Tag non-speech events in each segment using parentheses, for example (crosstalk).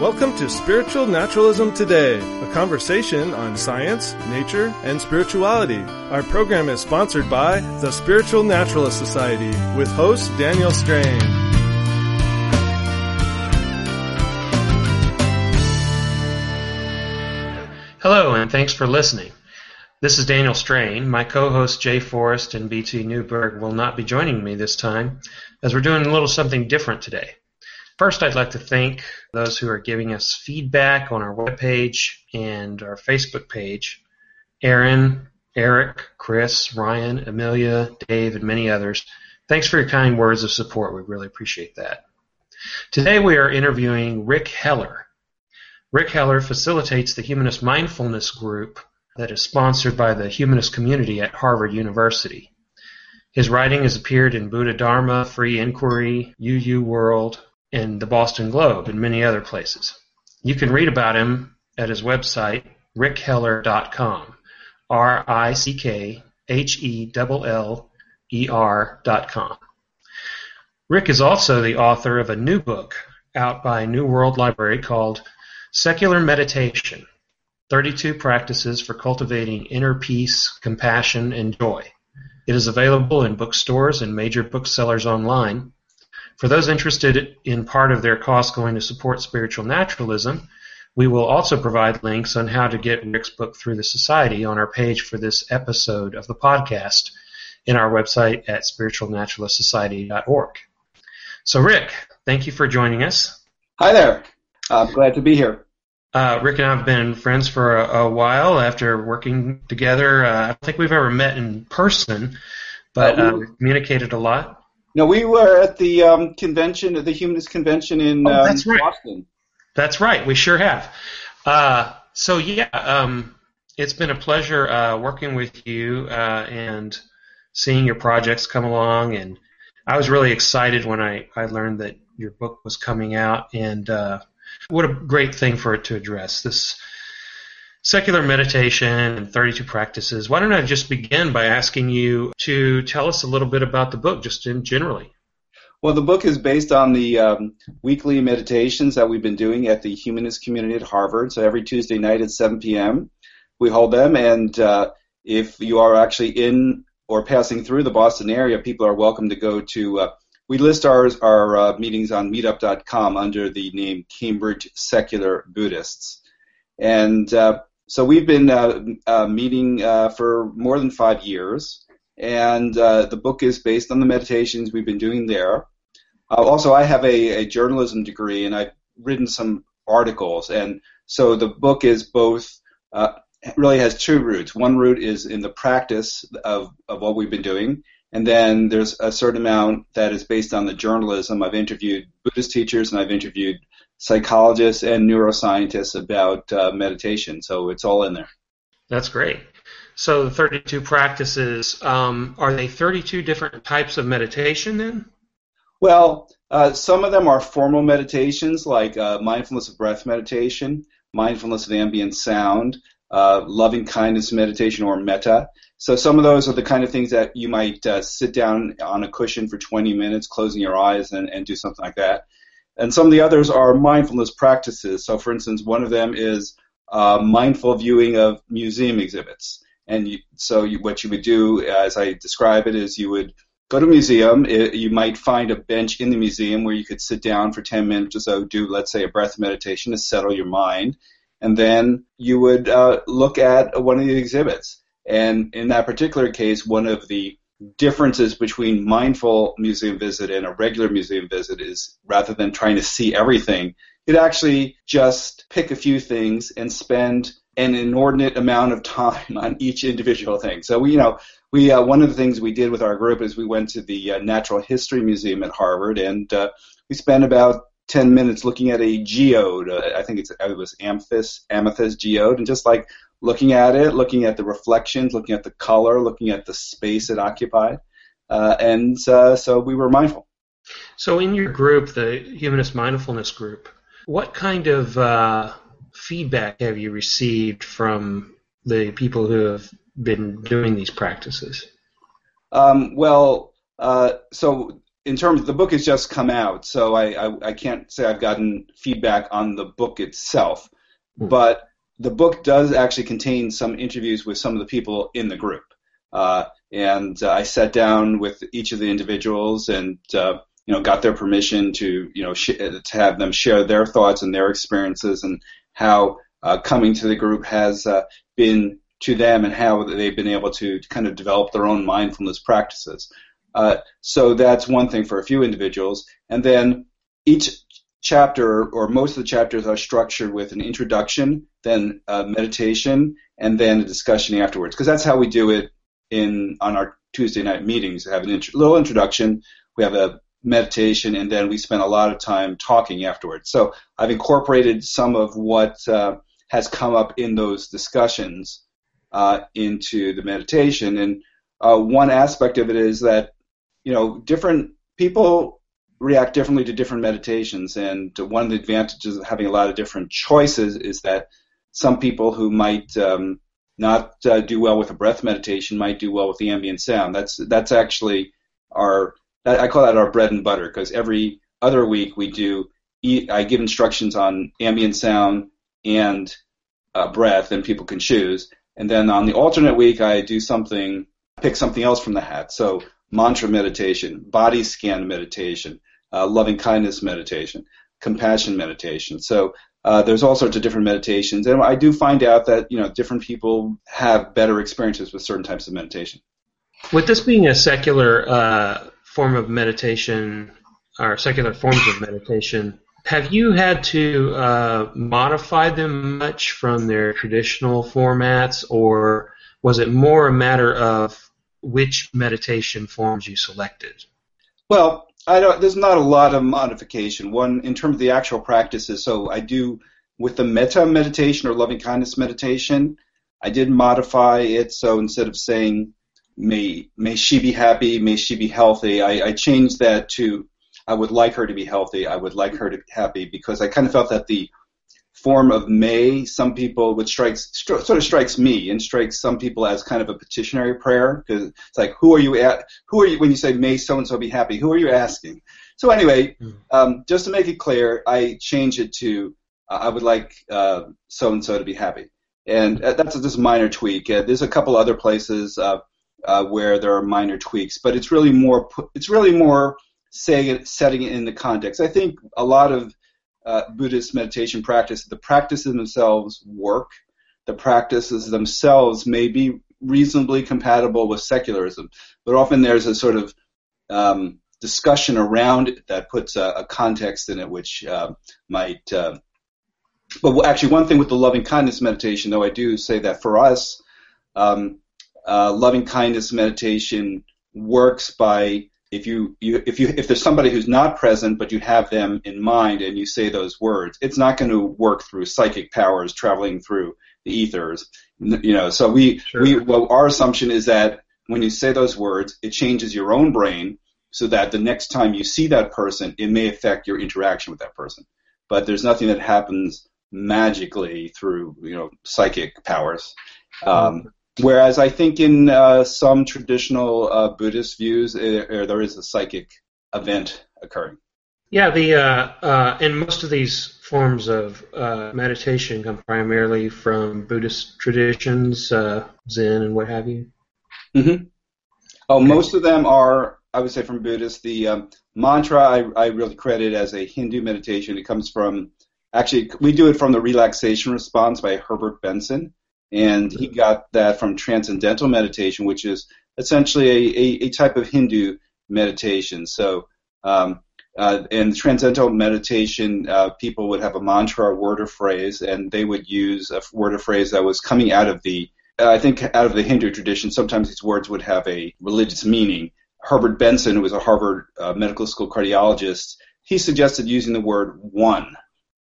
Welcome to Spiritual Naturalism Today, a conversation on science, nature, and spirituality. Our program is sponsored by the Spiritual Naturalist Society with host Daniel Strain. Hello, and thanks for listening. This is Daniel Strain. My co-host Jay Forrest and BT Newberg will not be joining me this time, as we're doing a little something different today. First, I'd like to thank those who are giving us feedback on our webpage and our Facebook page. Aaron, Eric, Chris, Ryan, Amelia, Dave, and many others. Thanks for your kind words of support. We really appreciate that. Today we are interviewing Rick Heller. Rick Heller facilitates the Humanist Mindfulness Group that is sponsored by the humanist community at Harvard University. His writing has appeared in Buddha Dharma, Free Inquiry, UU World, and the Boston Globe, and many other places. You can read about him at his website, rickheller.com. R I C K H E L L E R.com. Rick is also the author of a new book out by New World Library called Secular Meditation 32 Practices for Cultivating Inner Peace, Compassion, and Joy. It is available in bookstores and major booksellers online. For those interested in part of their cost going to support spiritual naturalism, we will also provide links on how to get Rick's book through the Society on our page for this episode of the podcast in our website at spiritualnaturalistsociety.org. So, Rick, thank you for joining us. Hi there. I'm glad to be here. Uh, Rick and I have been friends for a, a while after working together. Uh, I don't think we've ever met in person, but uh, we've communicated a lot. No, we were at the um, convention, the Humanist Convention in Oh, um, right. Boston. That's right. We sure have. Uh, so yeah, um, it's been a pleasure uh, working with you uh, and seeing your projects come along. And I was really excited when I, I learned that your book was coming out. And uh, what a great thing for it to address this secular meditation and 32 practices. Why don't I just begin by asking you to tell us a little bit about the book, just in generally. Well, the book is based on the um, weekly meditations that we've been doing at the Humanist community at Harvard. So every Tuesday night at 7 p.m. we hold them, and uh, if you are actually in or passing through the Boston area, people are welcome to go to. Uh, we list our our uh, meetings on Meetup.com under the name Cambridge Secular Buddhists, and uh, so we've been uh, uh, meeting uh, for more than five years, and uh, the book is based on the meditations we've been doing there. Uh, also, I have a, a journalism degree, and I've written some articles, and so the book is both uh, really has two roots. One root is in the practice of, of what we've been doing, and then there's a certain amount that is based on the journalism. I've interviewed Buddhist teachers, and I've interviewed psychologists and neuroscientists about uh, meditation, so it's all in there. That's great. So the 32 practices, um, are they 32 different types of meditation then? Well, uh, some of them are formal meditations, like uh, mindfulness of breath meditation, mindfulness of ambient sound, uh, loving kindness meditation, or metta. So some of those are the kind of things that you might uh, sit down on a cushion for 20 minutes, closing your eyes, and, and do something like that. And some of the others are mindfulness practices. So, for instance, one of them is uh, mindful viewing of museum exhibits. And you, so, you, what you would do, as I describe it, is you would go to a museum. It, you might find a bench in the museum where you could sit down for 10 minutes or so, do, let's say, a breath meditation to settle your mind. And then you would uh, look at one of the exhibits. And in that particular case, one of the differences between mindful museum visit and a regular museum visit is rather than trying to see everything, you'd actually just pick a few things and spend an inordinate amount of time on each individual thing. So we, you know, we uh, one of the things we did with our group is we went to the uh, Natural History Museum at Harvard and uh, we spent about 10 minutes looking at a geode. Uh, I think it's, it was amethyst geode, and just like looking at it, looking at the reflections, looking at the color, looking at the space it occupied. Uh, and uh, so we were mindful. So in your group, the Humanist Mindfulness Group, what kind of uh, feedback have you received from the people who have been doing these practices? Um, well, uh, so in terms, the book has just come out, so I, I, I can't say I've gotten feedback on the book itself. Mm. But the book does actually contain some interviews with some of the people in the group. Uh, and uh, I sat down with each of the individuals and uh, you know got their permission to you know sh- to have them share their thoughts and their experiences and how uh, coming to the group has uh, been to them and how they've been able to kind of develop their own mindfulness practices. Uh, so that's one thing for a few individuals, and then each chapter or most of the chapters are structured with an introduction, then a meditation, and then a discussion afterwards. Because that's how we do it in on our Tuesday night meetings. We have a int- little introduction. We have a meditation, and then we spend a lot of time talking afterwards. So I've incorporated some of what uh, has come up in those discussions uh, into the meditation. And uh, one aspect of it is that you know different people react differently to different meditations, and one of the advantages of having a lot of different choices is that some people who might um, not uh, do well with a breath meditation might do well with the ambient sound. That's that's actually our I call that our bread and butter because every other week we do I give instructions on ambient sound and uh, breath, and people can choose. And then on the alternate week, I do something, pick something else from the hat. So mantra meditation, body scan meditation, uh, loving kindness meditation, compassion meditation. So uh, there's all sorts of different meditations, and I do find out that you know different people have better experiences with certain types of meditation. With this being a secular uh, form of meditation, or secular forms of meditation, have you had to uh, modify them much from their traditional formats, or was it more a matter of which meditation forms you selected? Well, I don't. There's not a lot of modification. One in terms of the actual practices. So I do with the metta meditation or loving kindness meditation. I did modify it so instead of saying may may she be happy, may she be healthy, I, I changed that to I would like her to be healthy. I would like her to be happy because I kind of felt that the form of may some people which strikes sort of strikes me and strikes some people as kind of a petitionary prayer because it's like who are you at who are you when you say may so and so be happy who are you asking? So anyway hmm. um, just to make it clear i change it to uh, i would like so and so to be happy. And uh, that's just a minor tweak. Uh, there's a couple other places uh, uh, where there are minor tweaks but it's really more it's really more saying setting it in the context. I think a lot of uh, Buddhist meditation practice, the practices themselves work. The practices themselves may be reasonably compatible with secularism, but often there's a sort of um, discussion around it that puts a, a context in it which uh, might. Uh, but actually, one thing with the loving kindness meditation, though, I do say that for us, um, uh, loving kindness meditation works by if you, you if you if there's somebody who's not present but you have them in mind and you say those words, it's not going to work through psychic powers traveling through the ethers. You know, so we sure. we well, our assumption is that when you say those words, it changes your own brain so that the next time you see that person, it may affect your interaction with that person. But there's nothing that happens magically through you know psychic powers. Um, Whereas I think in uh, some traditional uh, Buddhist views, it, uh, there is a psychic event occurring. Yeah, the uh, uh, and most of these forms of uh, meditation come primarily from Buddhist traditions, Zen and what have you. Mm-hmm. Oh, okay. most of them are, I would say, from Buddhist. The um, mantra I, I really credit as a Hindu meditation. It comes from actually we do it from the Relaxation Response by Herbert Benson and he got that from transcendental meditation, which is essentially a, a, a type of Hindu meditation. So, um, uh, in transcendental meditation, uh, people would have a mantra or word or phrase, and they would use a word or phrase that was coming out of the, uh, I think, out of the Hindu tradition. Sometimes these words would have a religious meaning. Herbert Benson, who was a Harvard uh, Medical School cardiologist, he suggested using the word one,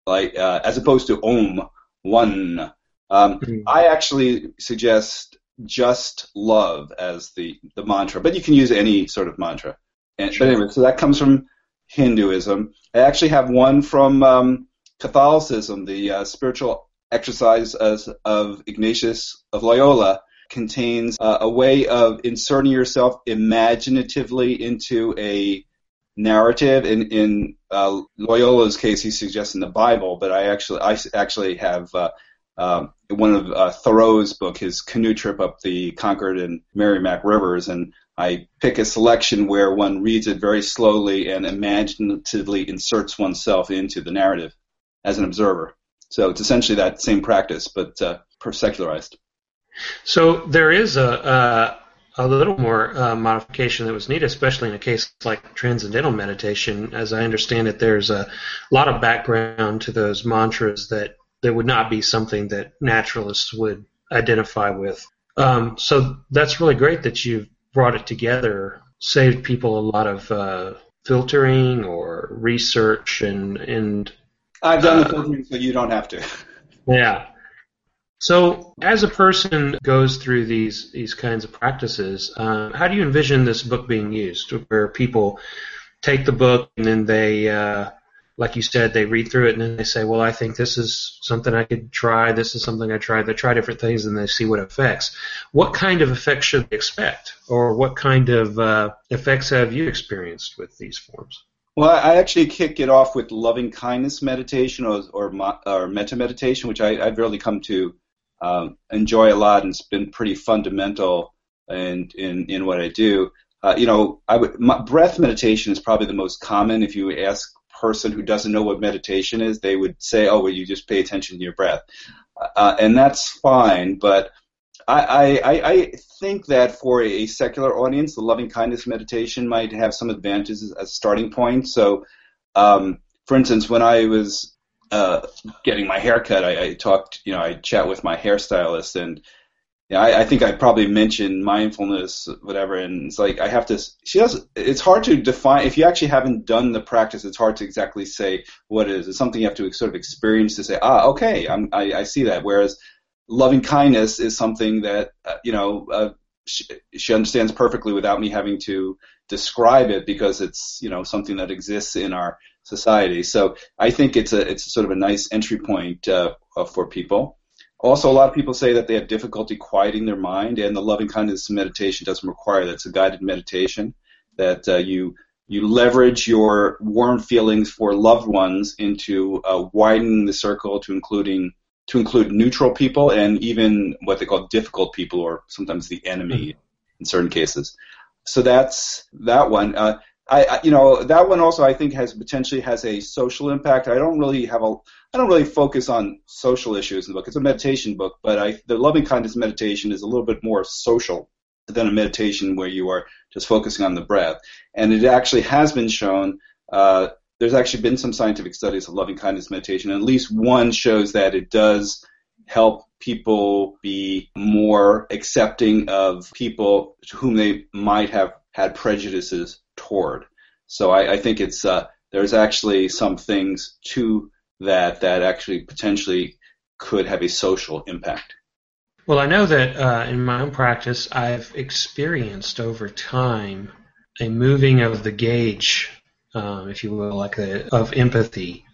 like uh, as opposed to om, one. Um, mm-hmm. I actually suggest just love as the, the mantra, but you can use any sort of mantra. And, sure. But anyway, so that comes from Hinduism. I actually have one from um, Catholicism, the uh, spiritual exercise as, of Ignatius of Loyola contains uh, a way of inserting yourself imaginatively into a narrative. In in uh, Loyola's case, he suggests in the Bible, but I actually I actually have uh, um, one of uh, Thoreau's book, his canoe trip up the Concord and Merrimack rivers, and I pick a selection where one reads it very slowly and imaginatively inserts oneself into the narrative as an observer. So it's essentially that same practice, but uh, secularized. So there is a, a little more uh, modification that was needed, especially in a case like transcendental meditation. As I understand it, there's a lot of background to those mantras that there would not be something that naturalists would identify with. Um, so that's really great that you've brought it together, saved people a lot of uh, filtering or research and and. I've done uh, the filtering, so you don't have to. (laughs) Yeah. So, as a person goes through these these kinds of practices, uh, how do you envision this book being used? Where people take the book and then they, uh, like you said, they read through it and then they say, "Well, I think this is something I could try. This is something I tried." They try different things and they see what effects. What kind of effects should they expect, or what kind of uh, effects have you experienced with these forms? Well, I actually kick it off with loving kindness meditation or, or, or metta meditation, which I, I've really come to um, enjoy a lot, and it's been pretty fundamental in in, in what I do. Uh, you know, I would my, breath meditation is probably the most common. If you ask person who doesn't know what meditation is, they would say, "Oh, well, you just pay attention to your breath," uh, and that's fine. But I, I, I think that for a secular audience, the loving kindness meditation might have some advantages as a starting point. So, um, for instance, when I was uh, getting my hair cut, I, I talked, you know, I chat with my hairstylist, and know, I, I think I probably mentioned mindfulness, whatever, and it's like I have to. She does. It's hard to define if you actually haven't done the practice. It's hard to exactly say what it is. It's something you have to sort of experience to say, ah, okay, I'm, I, I see that. Whereas loving kindness is something that uh, you know uh, she, she understands perfectly without me having to describe it because it's you know something that exists in our society. So I think it's a it's sort of a nice entry point uh, uh, for people. Also, a lot of people say that they have difficulty quieting their mind, and the loving kindness meditation doesn't require that. It's a guided meditation that uh, you you leverage your warm feelings for loved ones into uh, widening the circle to including to include neutral people and even what they call difficult people, or sometimes the enemy mm-hmm. in certain cases. So that's that one. Uh, I, you know, that one also I think has potentially has a social impact. I don't really have a, I don't really focus on social issues in the book. It's a meditation book, but I, the loving kindness meditation is a little bit more social than a meditation where you are just focusing on the breath. And it actually has been shown. Uh, there's actually been some scientific studies of loving kindness meditation, and at least one shows that it does help people be more accepting of people to whom they might have had prejudices toward. So I, I think it's uh, there's actually some things to that that actually potentially could have a social impact. Well, I know that uh, in my own practice, I've experienced over time a moving of the gauge, um, if you will, like of empathy,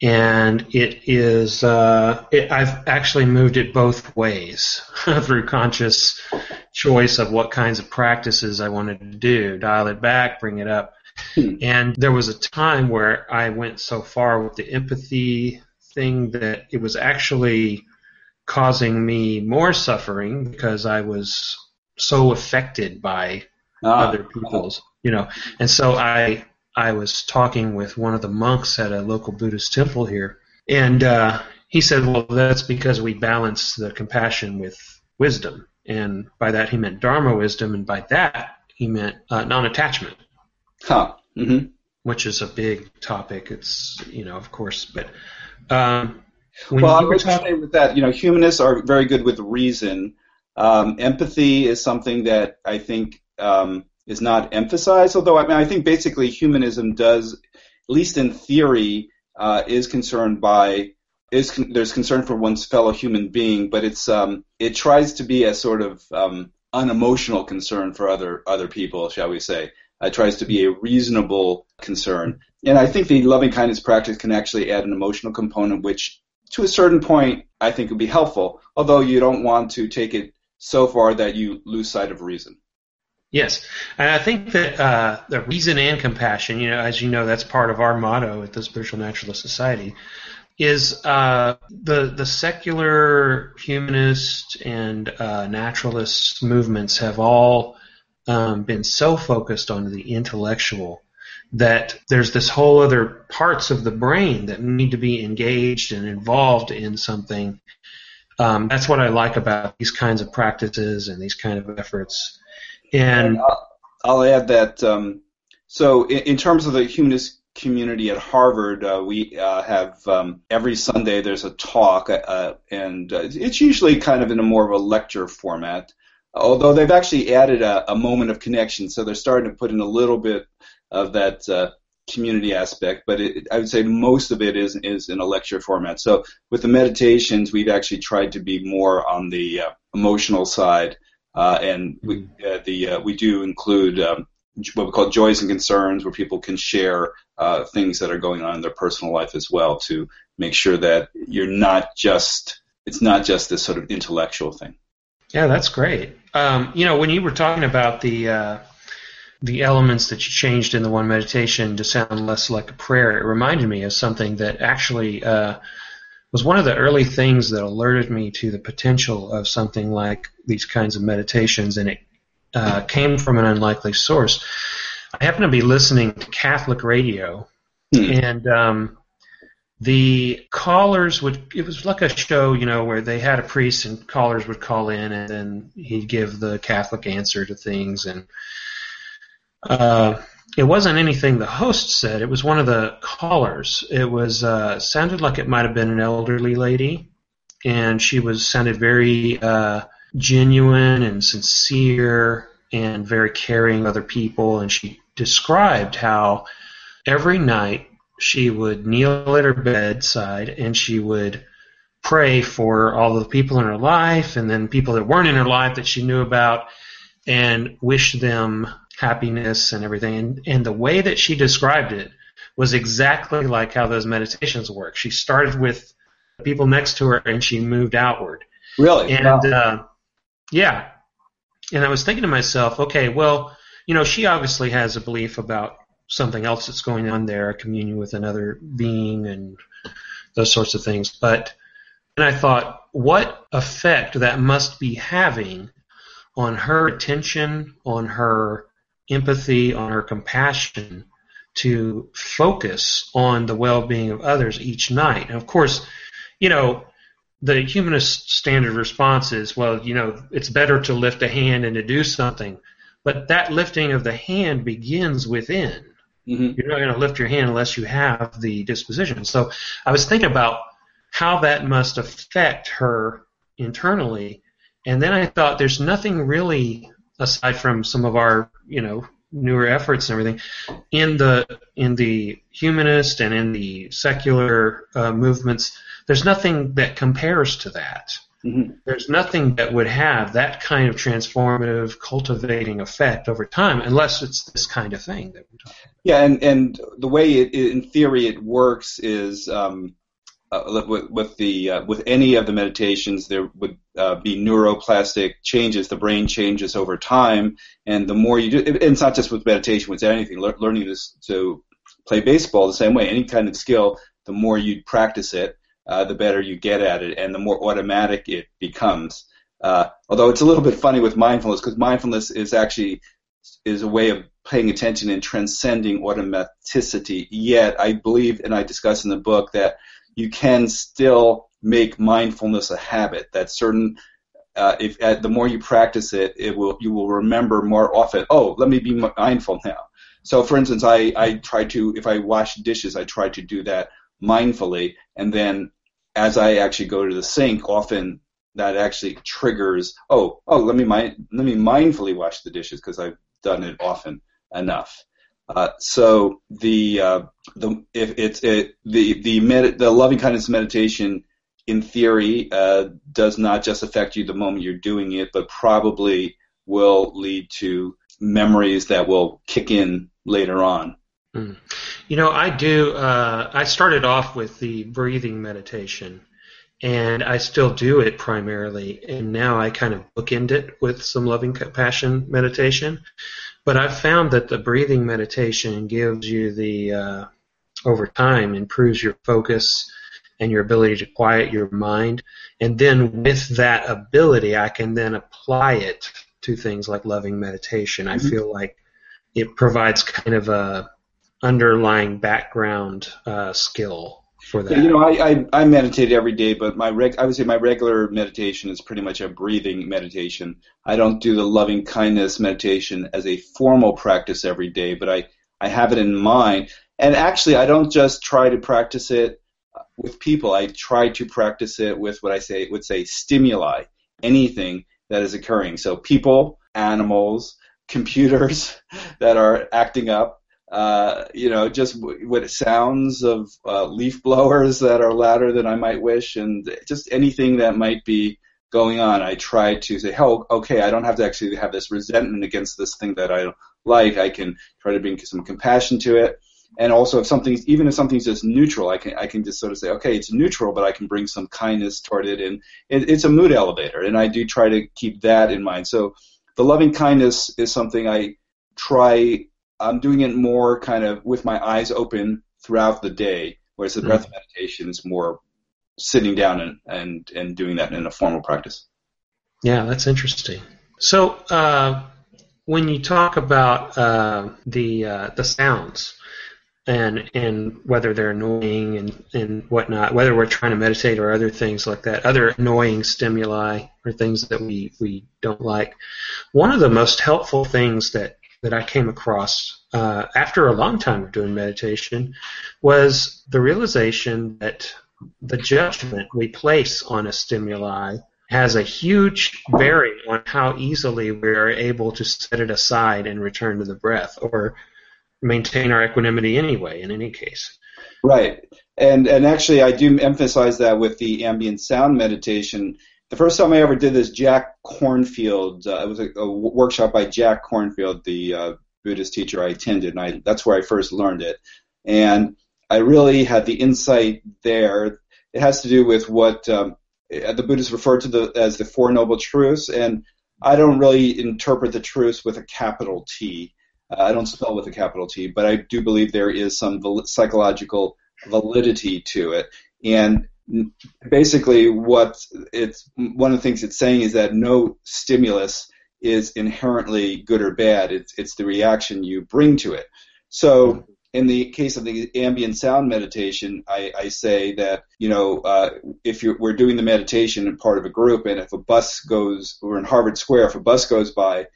and it is uh, it, I've actually moved it both ways (laughs) through conscious choice of what kinds of practices I wanted to do, dial it back, bring it up. Hmm. And there was a time where I went so far with the empathy thing that it was actually causing me more suffering because I was so affected by ah, other people's, you know. And so I I was talking with one of the monks at a local Buddhist temple here, and uh, he said, "Well, that's because we balance the compassion with wisdom." And by that he meant Dharma wisdom, and by that he meant uh, non-attachment. Huh. Mm-hmm. Which is a big topic. It's you know, of course, but um, well, I would talking- say with that, you know, humanists are very good with reason. Um, empathy is something that I think um, is not emphasized. Although I mean, I think basically humanism does, at least in theory, uh, is concerned by is con- there's concern for one's fellow human being, but it's um, it tries to be a sort of um, unemotional concern for other other people, shall we say? It tries to be a reasonable concern, and I think the loving kindness practice can actually add an emotional component, which to a certain point I think would be helpful. Although you don't want to take it so far that you lose sight of reason. Yes, and I think that uh, the reason and compassion, you know, as you know, that's part of our motto at the Spiritual Naturalist Society, is uh, the the secular humanist and uh, naturalist movements have all um, been so focused on the intellectual that there's this whole other parts of the brain that need to be engaged and involved in something. Um, that's what I like about these kinds of practices and these kind of efforts and I'll, I'll add that. Um, so, in, in, terms of the humanist community at Harvard, uh, we uh, have um, every Sunday there's a talk, uh, and uh, it's usually kind of in a more of a lecture format. Although they've actually added a, a moment of connection, so they're starting to put in a little bit of that uh, community aspect, but it, I would say most of it is is in a lecture format. So with the meditations, we've actually tried to be more on the uh, emotional side uh, and we, mm-hmm. uh, the uh, we do include um, what we call joys and concerns, where people can share uh, things that are going on in their personal life as well, to make sure that you're not just it's not just this sort of intellectual thing. Yeah, that's great. Um, you know, when you were talking about the uh, the elements that you changed in the one meditation to sound less like a prayer, it reminded me of something that actually uh, was one of the early things that alerted me to the potential of something like these kinds of meditations, and it uh, came from an unlikely source. I happened to be listening to Catholic radio, hmm. and um, the callers would it was like a show you know where they had a priest and callers would call in and then he'd give the catholic answer to things and uh, it wasn't anything the host said. It was one of the callers. It was uh, sounded like it might have been an elderly lady, and she was sounded very uh, genuine and sincere and very caring of other people. And she described how every night she would kneel at her bedside and she would pray for all the people in her life and then people that weren't in her life that she knew about and wish them happiness and everything. And, and the way that she described it was exactly like how those meditations work. She started with people next to her and she moved outward. Really? And wow. uh, yeah. And I was thinking to myself, okay, well, you know, she obviously has a belief about something else that's going on there, a communion with another being and those sorts of things. But and I thought, what effect that must be having on her attention, on her empathy, on her compassion to focus on the well-being of others each night. And of course, you know, the humanist standard response is, well, you know, it's better to lift a hand and to do something. But that lifting of the hand begins within. Mm-hmm. You're not going to lift your hand unless you have the disposition. So I was thinking about how that must affect her internally. And then I thought there's nothing really aside from some of our you know newer efforts and everything in the in the humanist and in the secular uh, movements there's nothing that compares to that mm-hmm. there's nothing that would have that kind of transformative cultivating effect over time unless it's this kind of thing that we're talking about. yeah and and the way it in theory it works is um, uh, with, with the uh, with any of the meditations, there would uh, be neuroplastic changes. The brain changes over time, and the more you do, it, it's not just with meditation; with anything. Le- learning this to play baseball the same way. Any kind of skill, the more you practice it, uh, the better you get at it, and the more automatic it becomes. Uh, although it's a little bit funny with mindfulness, because mindfulness is actually is a way of paying attention and transcending automaticity. Yet, I believe, and I discuss in the book that you can still make mindfulness a habit. That certain uh, if uh, the more you practice it, it will you will remember more often. Oh, let me be mindful now. So, for instance, I I try to if I wash dishes, I try to do that mindfully, and then as I actually go to the sink, often that actually triggers. Oh, oh, let me mind let me mindfully wash the dishes because I've done it often enough. Uh, so the uh, the if it's it, the the med- the loving kindness meditation in theory uh, does not just affect you the moment you're doing it, but probably will lead to memories that will kick in later on. Mm. You know, I do. Uh, I started off with the breathing meditation, and I still do it primarily. And now I kind of bookend it with some loving compassion meditation. But I've found that the breathing meditation gives you the, uh, over time, improves your focus and your ability to quiet your mind. And then with that ability, I can then apply it to things like loving meditation. Mm-hmm. I feel like it provides kind of a underlying background uh, skill for that. You know, I, I, I meditate every day, but my reg, I would say my regular meditation is pretty much a breathing meditation. I don't do the loving kindness meditation as a formal practice every day, but I, I have it in mind. And actually, I don't just try to practice it with people. I try to practice it with what I say would say stimuli, anything that is occurring. So people, animals, computers (laughs) that are acting up, uh, you know, just what sounds of uh, leaf blowers that are louder than I might wish, and just anything that might be going on. I try to say, "Oh, okay, I don't have to actually have this resentment against this thing that I like. I can try to bring some compassion to it." And also, if something's even if something's just neutral, I can I can just sort of say, okay, it's neutral, but I can bring some kindness toward it, and it, it's a mood elevator. And I do try to keep that in mind. So, the loving kindness is something I try I'm doing it more kind of with my eyes open throughout the day, whereas the mm-hmm. breath meditation is more sitting down and, and, and doing that in a formal practice. Yeah, that's interesting. So uh, when you talk about uh, the uh, the sounds and and whether they're annoying and, and whatnot, whether we're trying to meditate or other things like that, other annoying stimuli or things that we, we don't like, one of the most helpful things that that I came across uh, after a long time of doing meditation was the realization that the judgment we place on a stimuli has a huge bearing on how easily we are able to set it aside and return to the breath or maintain our equanimity anyway in any case. Right. And and actually i do emphasize that with the ambient sound meditation the first time I ever did this, Jack Kornfield, uh, it was a, a, workshop by Jack Kornfield, the uh, Buddhist teacher I attended, and I, that's where I first learned it. And I really had the insight there. It has to do with what um, the Buddhists refer to the, as the Four Noble Truths, and I don't really interpret the truths with a capital T. Uh, I don't spell with a capital T, but I do believe there is some psychological validity to it. And basically what it's one of the things it's saying is that no stimulus is inherently good or bad. It's it's the reaction you bring to it. So in the case of the ambient sound meditation, I, I say that you know uh, if you're, we're doing the meditation in part of a group, and if a bus goes, we're in Harvard Square, if a bus goes by,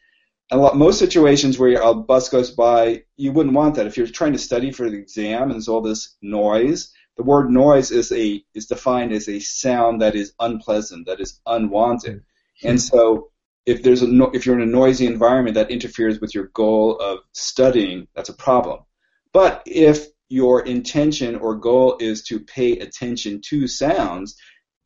a lot, most situations where a bus goes by, you wouldn't want that. If you're trying to study for the exam and there's all this noise, the word noise is a is defined as a sound that is unpleasant, that is unwanted. Mm-hmm. And so if there's a no, if you're in a noisy environment that interferes with your goal of studying, that's a problem. But if your intention or goal is to pay attention to sounds,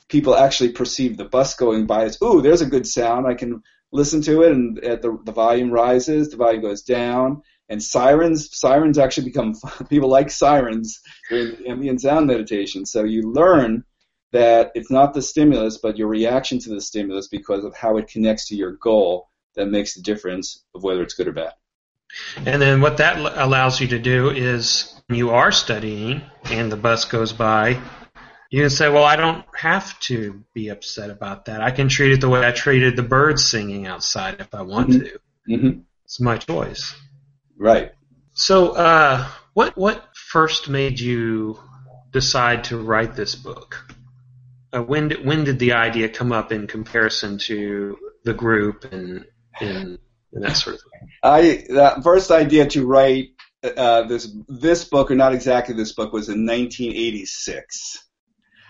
people actually perceive the bus going by as, ooh, there's a good sound. I can listen to it, and the, the volume rises, the volume goes down, and sirens sirens actually become (laughs) people like sirens the ambient sound meditation. So you learn that it's not the stimulus, but your reaction to the stimulus because of how it connects to your goal that makes the difference of whether it's good or bad. And then what that allows you to do is when you are studying and the bus goes by, you can say, well, I don't have to be upset about that. I can treat it the way I treated the birds singing outside if I want mm-hmm. to. Mm-hmm. It's my choice. Right. So, uh, what what first made you decide to write this book? Uh, when did when did the idea come up in comparison to the group and and, and that sort of thing? I the first idea to write uh, this this book, or not exactly this book, was in 1986.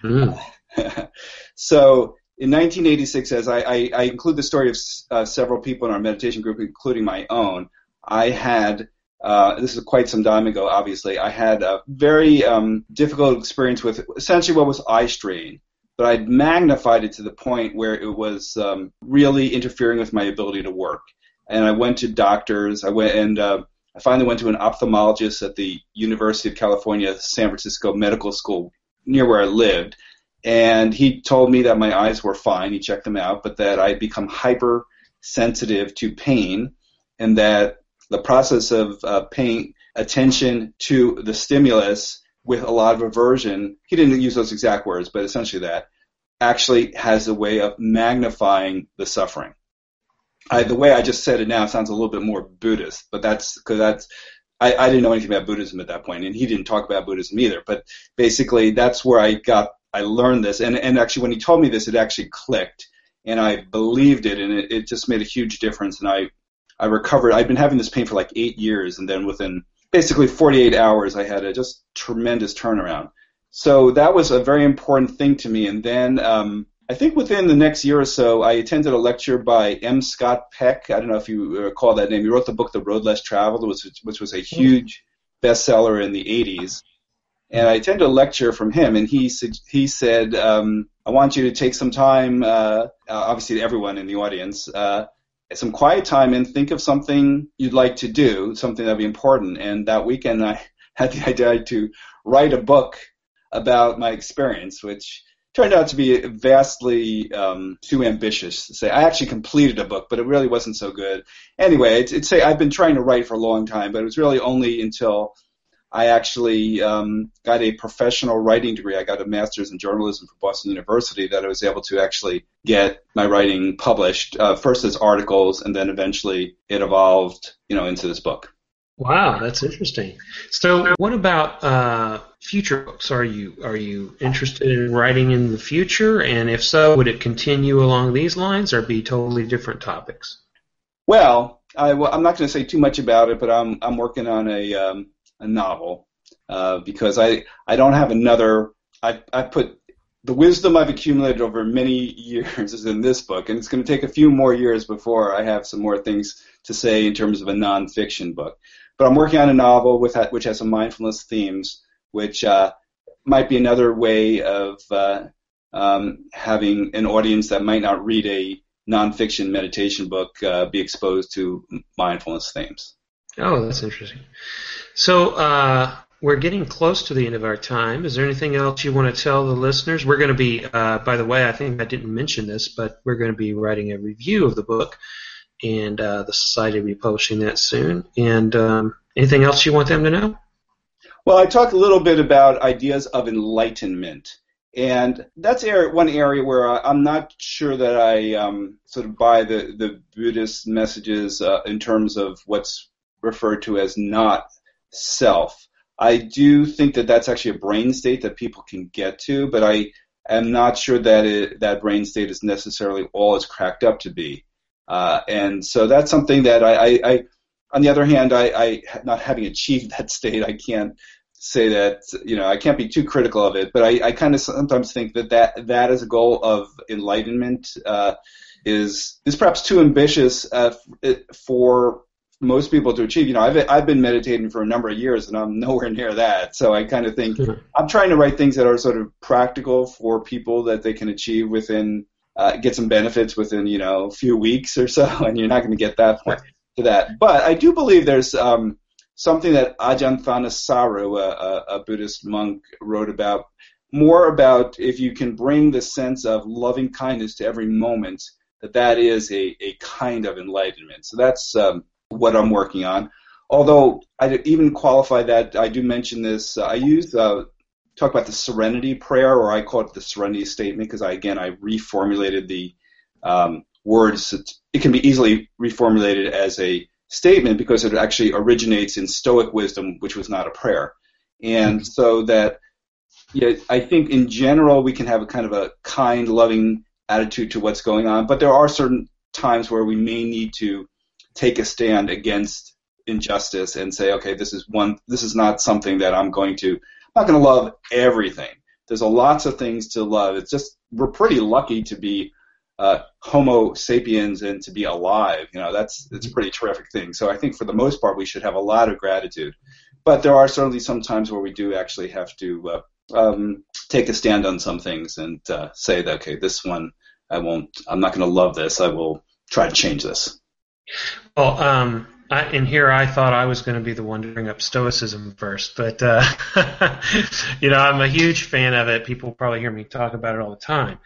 Mm. (laughs) so in 1986, as I, I, I, include the story of uh, several people in our meditation group, including my own, I had uh, this is quite some time ago, obviously. I had a very um, difficult experience with essentially what was eye strain, but I'd magnified it to the point where it was um, really interfering with my ability to work. And I went to doctors. I went and uh, I finally went to an ophthalmologist at the University of California, San Francisco Medical School, near where I lived. and he told me that my eyes were fine. He checked them out, but that I'd become hypersensitive to pain, and that the process of uh, paying attention to the stimulus with a lot of aversion, he didn't use those exact words, but essentially that, actually has a way of magnifying the suffering. I, the way I just said it now sounds a little bit more Buddhist, but that's because that's I, I didn't know anything about Buddhism at that point, and he didn't talk about Buddhism either. But basically, that's where I got I learned this, and and actually when he told me this, it actually clicked, and I believed it, and it, it just made a huge difference, and I I recovered. I'd been having this pain for like eight years, and then within basically 48 hours, I had a just tremendous turnaround. So that was a very important thing to me. And then um, I think within the next year or so, I attended a lecture by M. Scott Peck. I don't know if you recall that name. He wrote the book The Road Less Traveled, which, which was a huge bestseller in the 80s. And I attended a lecture from him, and he he said, um, "I want you to take some time, uh, obviously to everyone in the audience, uh, some quiet time and think of something you'd like to do, something that'd be important." And that weekend, I (laughs) had the idea to write a book about my experience, which turned out to be vastly um, too ambitious to say. I actually completed a book, but it really wasn't so good. Anyway, it's, it's say I've been trying to write for a long time, but it was really only until I actually um, got a professional writing degree. I got a master's in journalism from Boston University that I was able to actually get my writing published uh, first as articles, and then eventually it evolved, you know, into this book. Wow, that's interesting. So, what about uh, future books? Are you are you interested in writing in the future? And if so, would it continue along these lines or be totally different topics? Well, I, am not going to say too much about it, but I'm I'm working on a um, a novel uh, because I I don't have another. I I put the wisdom I've accumulated over many (laughs) years is in this book, and it's going to take a few more years before I have some more things to say in terms of a nonfiction book. But I'm working on a novel with which has some mindfulness themes, which uh, might be another way of uh, um, having an audience that might not read a nonfiction meditation book uh, be exposed to mindfulness themes. Oh, that's interesting. So uh, we're getting close to the end of our time. Is there anything else you want to tell the listeners? We're going to be, uh, by the way, I think I didn't mention this, but we're going to be writing a review of the book and uh, the society will be publishing that soon. And um, anything else you want them to know? Well, I talked a little bit about ideas of enlightenment. And that's one area where I'm not sure that I um, sort of buy the, the Buddhist messages uh, in terms of what's referred to as not self. I do think that that's actually a brain state that people can get to, but I am not sure that it, that brain state is necessarily all it's cracked up to be. Uh, and so that's something that I, I, I on the other hand, I, I, not having achieved (laughs) that state, I can't say that you know I can't be too critical of it. But I, I kind of sometimes think that that that is a goal of enlightenment uh, is is perhaps too ambitious uh, for most people to achieve. You know, I've I've been meditating for a number of years, and I'm (laughs) nowhere near that. So I kind of think I'm trying to write things that are sort of practical for people that they can achieve within uh, get some benefits within you know a few weeks or so, (laughs) and you're not going to get that to that. But I do believe there's um, something that Ajahn Thanissaro, a, a, Buddhist monk, wrote about more about if you can bring the sense of loving kindness to every moment, that that is a, a kind of enlightenment. So that's um, what I'm working on. Although I even qualify that, I do mention this. Uh, I use uh, talk about the serenity prayer, or I call it the serenity statement, because I again I reformulated the um, words. It can be easily reformulated as a statement because it actually originates in Stoic wisdom, which was not a prayer, and mm-hmm. so that yeah, I think in general we can have a kind of a kind, loving attitude to what's going on, but there are certain times where we may need to take a stand against injustice and say, okay, this is one, this is not something that I'm going to, I'm not going to love everything. There's a lots of things to love. It's just we're pretty lucky to be uh, Homo sapiens and to be alive. You know, that's it's a pretty terrific thing. So I think for the most part we should have a lot of gratitude. But there are certainly some times where we do actually have to uh, um, take a stand on some things and uh, say that okay, this one I won't. I'm not going to love this. I will try to change this. Well, um, I, and here I thought I was going to be the one to bring up Stoicism first, but uh, (laughs) you know I'm a huge fan of it. People probably hear me talk about it all the time,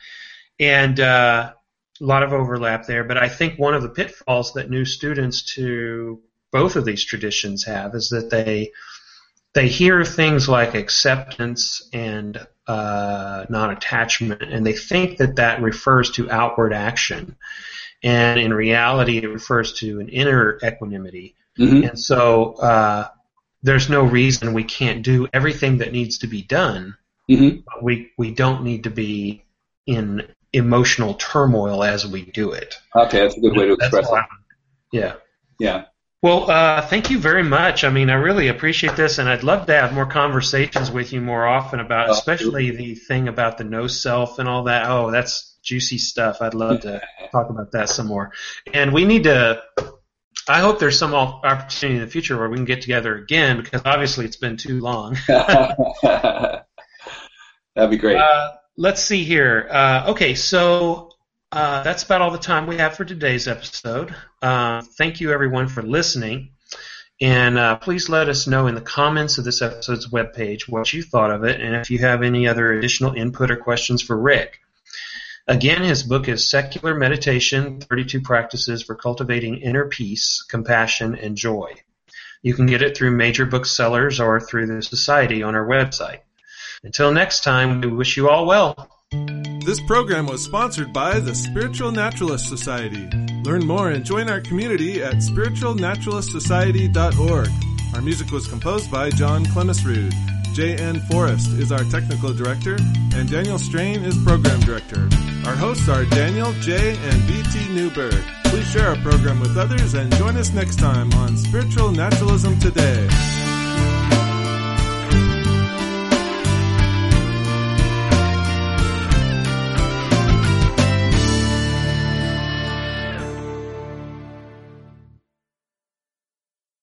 and uh, a lot of overlap there. But I think one of the pitfalls that new students to both of these traditions have is that they they hear things like acceptance and uh, non-attachment, and they think that that refers to outward action and in reality, it refers to an inner equanimity. Mm-hmm. And so uh, there's no reason we can't do everything that needs to be done. Mm-hmm. we we don't need to be in emotional turmoil as we do it. Okay, that's a good way to express it. Yeah. Yeah. Well, uh, thank you very much. I mean, I really appreciate this, and I'd love to have more conversations with you more often about, especially the thing about the no self and all that. Oh, that's juicy stuff. I'd love to talk about that some more. And we need to. I hope there's some opportunity in the future where we can get together again because obviously it's been too long. (laughs) (laughs) That'd be great. Uh, let's see here. Uh, okay, so uh, that's about all the time we have for today's episode. Uh, thank you everyone for listening. And uh, please let us know in the comments of this episode's webpage what you thought of it and if you have any other additional input or questions for Rick. Again, his book is Secular Meditation 32 Practices for Cultivating Inner Peace, Compassion, and Joy. You can get it through major booksellers or through the Society on our website. Until next time, we wish you all well. This program was sponsored by the Spiritual Naturalist Society. Learn more and join our community at spiritualnaturalistsociety.org. Our music was composed by John Clemisrude. J.N. Forrest is our technical director, and Daniel Strain is program director. Our hosts are Daniel, Jay, and B.T. Newberg. Please share our program with others and join us next time on Spiritual Naturalism Today.